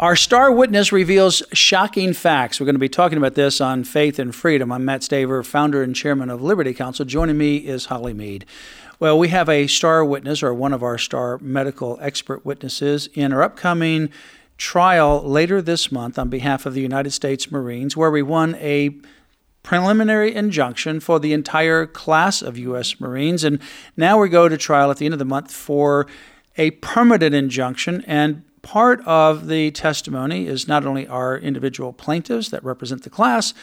Our star witness reveals shocking facts. We're going to be talking about this on Faith and Freedom. I'm Matt Staver, founder and chairman of Liberty Counsel. Joining me is Holly Mead. Well, we have a star witness, or one of our star medical expert witnesses, in our upcoming trial later this month on behalf of the United States Marines, where we won a preliminary injunction for the entire class of U.S. Marines. And now we go to trial at the end of the month for a permanent injunction. And part of the testimony is not only our individual plaintiffs that represent the class,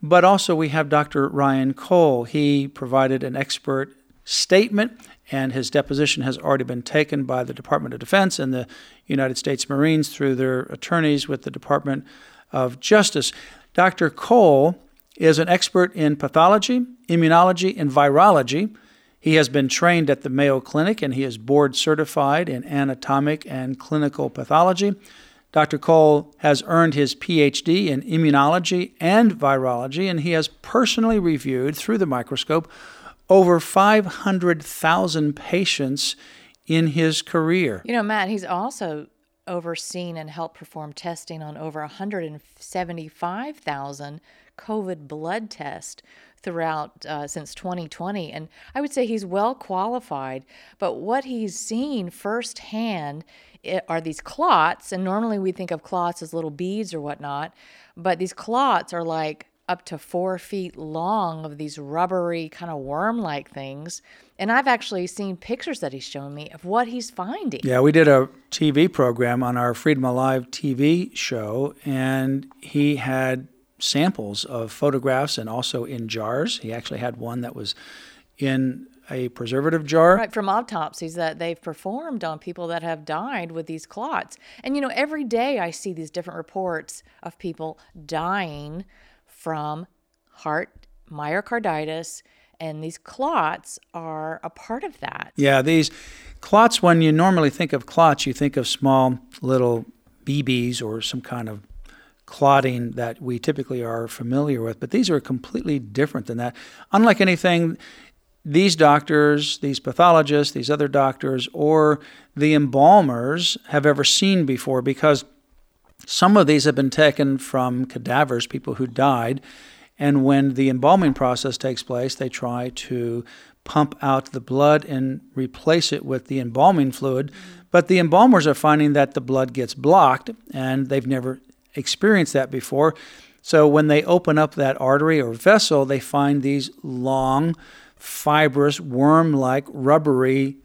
but also we have Dr. Ryan Cole. He provided an expert statement, and his deposition has already been taken by the Department of Defense and the United States Marines through their attorneys with the Department of Justice. Dr. Cole is an expert in pathology, immunology, and virology. He has been trained at the Mayo Clinic and he is board certified in anatomic and clinical pathology. Dr. Cole has earned his PhD in immunology and virology, and he has personally reviewed through the microscope over 500,000 patients in his career. You know, Matt, he's also overseen and helped perform testing on over 175,000 COVID blood tests throughout uh, since 2020. And I would say he's well qualified, but what he's seen firsthand are these clots. And normally we think of clots as little beads or whatnot, but these clots are like up to four feet long of these rubbery, kind of worm like things. And I've actually seen pictures that he's shown me of what he's finding. Yeah, we did a TV program on our Freedom Alive TV show, and he had samples of photographs and also in jars. He actually had one that was in a preservative jar. Right, from autopsies that they've performed on people that have died with these clots. And you know, every day I see these different reports of people dying from heart myocarditis and these clots are a part of that. Yeah, these clots when you normally think of clots, you think of small little BBs or some kind of clotting that we typically are familiar with, but these are completely different than that. Unlike anything these doctors, these pathologists, these other doctors, or the embalmers have ever seen before because some of these have been taken from cadavers, people who died. And when the embalming process takes place, they try to pump out the blood and replace it with the embalming fluid. But the embalmers are finding that the blood gets blocked, and they've never experienced that before. So when they open up that artery or vessel, they find these long, fibrous, worm like, rubbery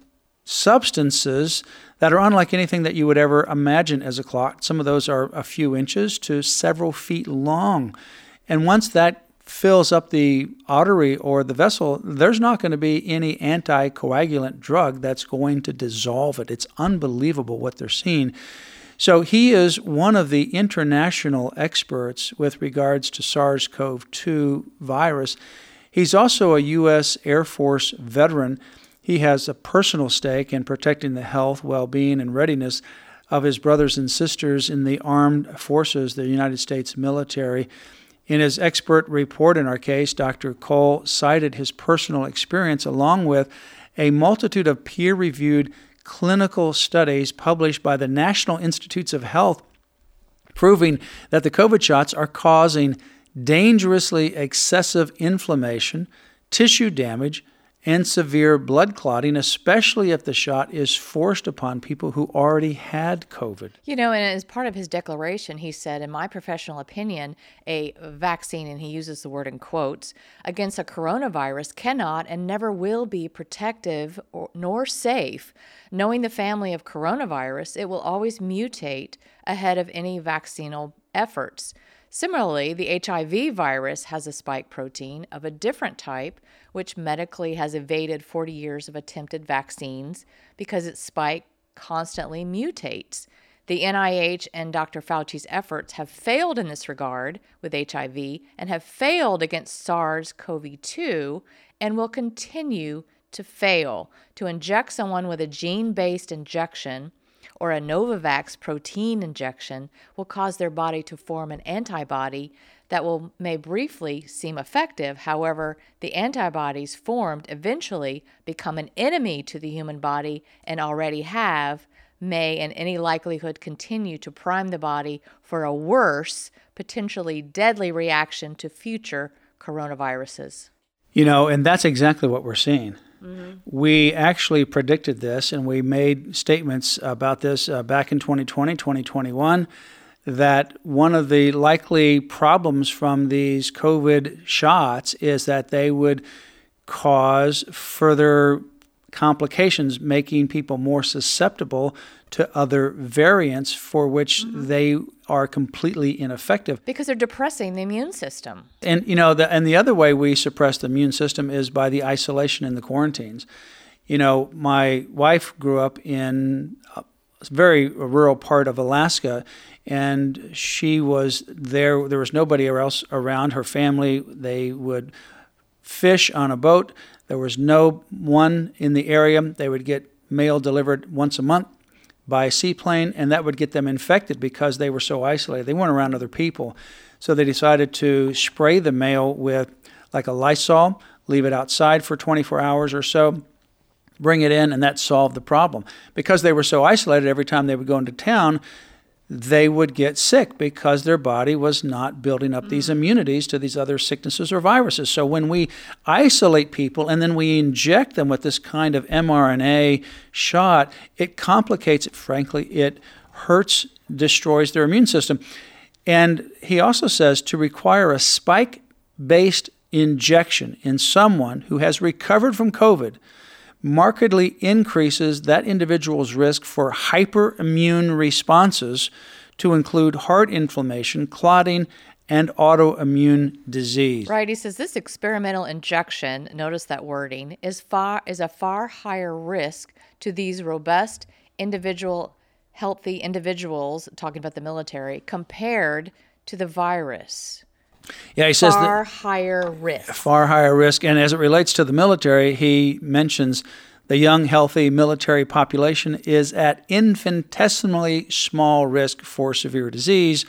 substances that are unlike anything that you would ever imagine as a clot. Some of those are a few inches to several feet long. And once that fills up the artery or the vessel, there's not going to be any anticoagulant drug that's going to dissolve it. It's unbelievable what they're seeing. So he is one of the international experts with regards to SARS CoV 2 virus. He's also a U.S. Air Force veteran. He has a personal stake in protecting the health, well being, and readiness of his brothers and sisters in the armed forces, the United States military. In his expert report in our case, Dr. Cole cited his personal experience along with a multitude of peer reviewed clinical studies published by the National Institutes of Health proving that the COVID shots are causing dangerously excessive inflammation, tissue damage, and severe blood clotting, especially if the shot is forced upon people who already had COVID. You know, and as part of his declaration, he said, in my professional opinion, a vaccine, and he uses the word in quotes, against a coronavirus cannot and never will be protective or, nor safe. Knowing the family of coronavirus, it will always mutate ahead of any vaccinal efforts. Similarly, the HIV virus has a spike protein of a different type, which medically has evaded 40 years of attempted vaccines because its spike constantly mutates. The NIH and Dr. Fauci's efforts have failed in this regard with HIV and have failed against SARS CoV 2 and will continue to fail. To inject someone with a gene based injection or a Novavax protein injection will cause their body to form an antibody that will may briefly seem effective. However, the antibodies formed eventually become an enemy to the human body and already have may in any likelihood continue to prime the body for a worse, potentially deadly reaction to future coronaviruses. You know, and that's exactly what we're seeing. Mm-hmm. We actually predicted this and we made statements about this uh, back in 2020, 2021 that one of the likely problems from these COVID shots is that they would cause further complications, making people more susceptible to other variants for which mm-hmm. they are completely ineffective because they're depressing the immune system. And you know, the, and the other way we suppress the immune system is by the isolation and the quarantines. You know, my wife grew up in a very rural part of Alaska, and she was there. There was nobody else around. Her family they would fish on a boat. There was no one in the area. They would get mail delivered once a month by seaplane, and that would get them infected because they were so isolated. They weren't around other people. So they decided to spray the mail with like a Lysol, leave it outside for 24 hours or so, bring it in, and that solved the problem. Because they were so isolated, every time they would go into town, they would get sick because their body was not building up these mm. immunities to these other sicknesses or viruses. So when we isolate people and then we inject them with this kind of mRNA shot, it complicates it. Frankly, it hurts, destroys their immune system. And he also says to require a spike based injection in someone who has recovered from COVID markedly increases that individual's risk for hyperimmune responses to include heart inflammation, clotting, and autoimmune disease. Right. He says this experimental injection, notice that wording, is far is a far higher risk to these robust individual healthy individuals, talking about the military, compared to the virus. Yeah, he says far higher risk. Far higher risk, and as it relates to the military, he mentions the young, healthy military population is at infinitesimally small risk for severe disease,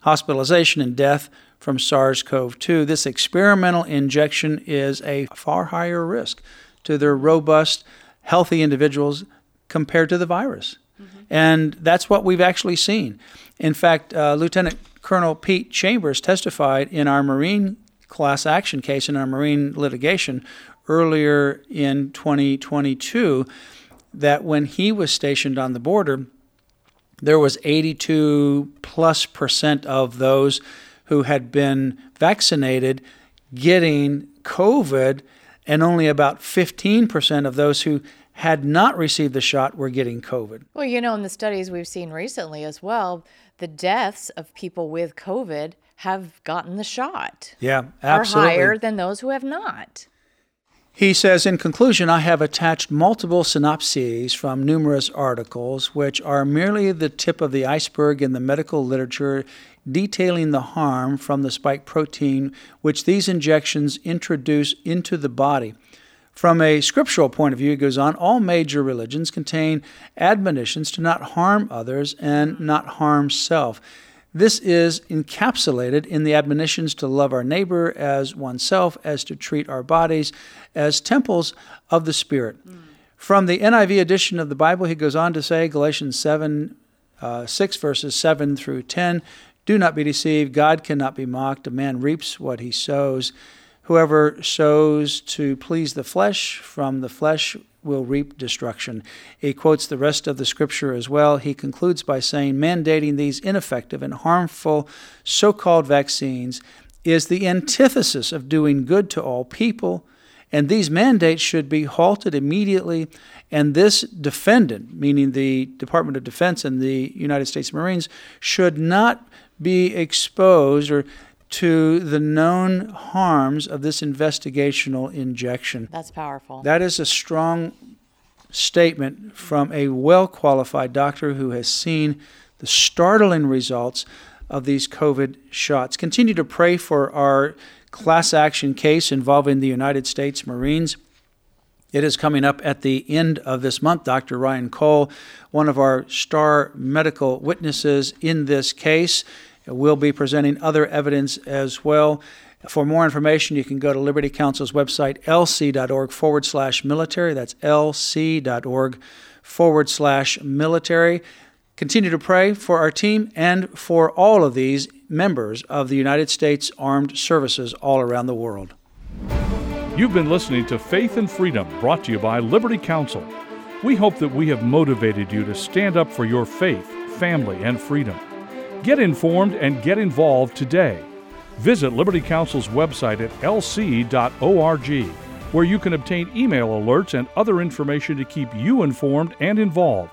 hospitalization, and death from SARS CoV 2. This experimental injection is a far higher risk to their robust, healthy individuals compared to the virus. Mm-hmm. And that's what we've actually seen. In fact, uh, Lieutenant Colonel Pete Chambers testified in our Marine class action case in our Marine litigation earlier in 2022 that when he was stationed on the border, there was 82 plus percent of those who had been vaccinated getting COVID, and only about 15% of those who had not received the shot were getting COVID. Well, you know, in the studies we've seen recently as well, the deaths of people with COVID have gotten the shot. Yeah, absolutely. Are higher than those who have not. He says, in conclusion, I have attached multiple synopses from numerous articles, which are merely the tip of the iceberg in the medical literature detailing the harm from the spike protein which these injections introduce into the body. From a scriptural point of view, it goes on, all major religions contain admonitions to not harm others and not harm self. This is encapsulated in the admonitions to love our neighbor as oneself, as to treat our bodies as temples of the Spirit. Mm. From the NIV edition of the Bible, he goes on to say, Galatians 7, uh, 6, verses 7 through 10, Do not be deceived. God cannot be mocked. A man reaps what he sows. Whoever sows to please the flesh, from the flesh will reap destruction. He quotes the rest of the scripture as well. He concludes by saying, mandating these ineffective and harmful so called vaccines is the antithesis of doing good to all people, and these mandates should be halted immediately. And this defendant, meaning the Department of Defense and the United States Marines, should not be exposed or to the known harms of this investigational injection. That's powerful. That is a strong statement from a well qualified doctor who has seen the the startling results of these COVID shots. Continue to pray for our class action case involving the United States Marines. It is coming up at the end of this month. Dr. Ryan Cole, one of our star medical witnesses in this case, will be presenting other evidence as well. For more information, you can go to Liberty Counsel's website, lc.org forward slash military. That's lc.org forward slash military. Continue to pray for our team and for all of these members of the United States Armed Services all around the world. You've been listening to Faith and Freedom, brought to you by Liberty Counsel. We hope that we have motivated you to stand up for your faith, family, and freedom. Get informed and get involved today. Visit Liberty Counsel's website at lc.org, where you can obtain email alerts and other information to keep you informed and involved.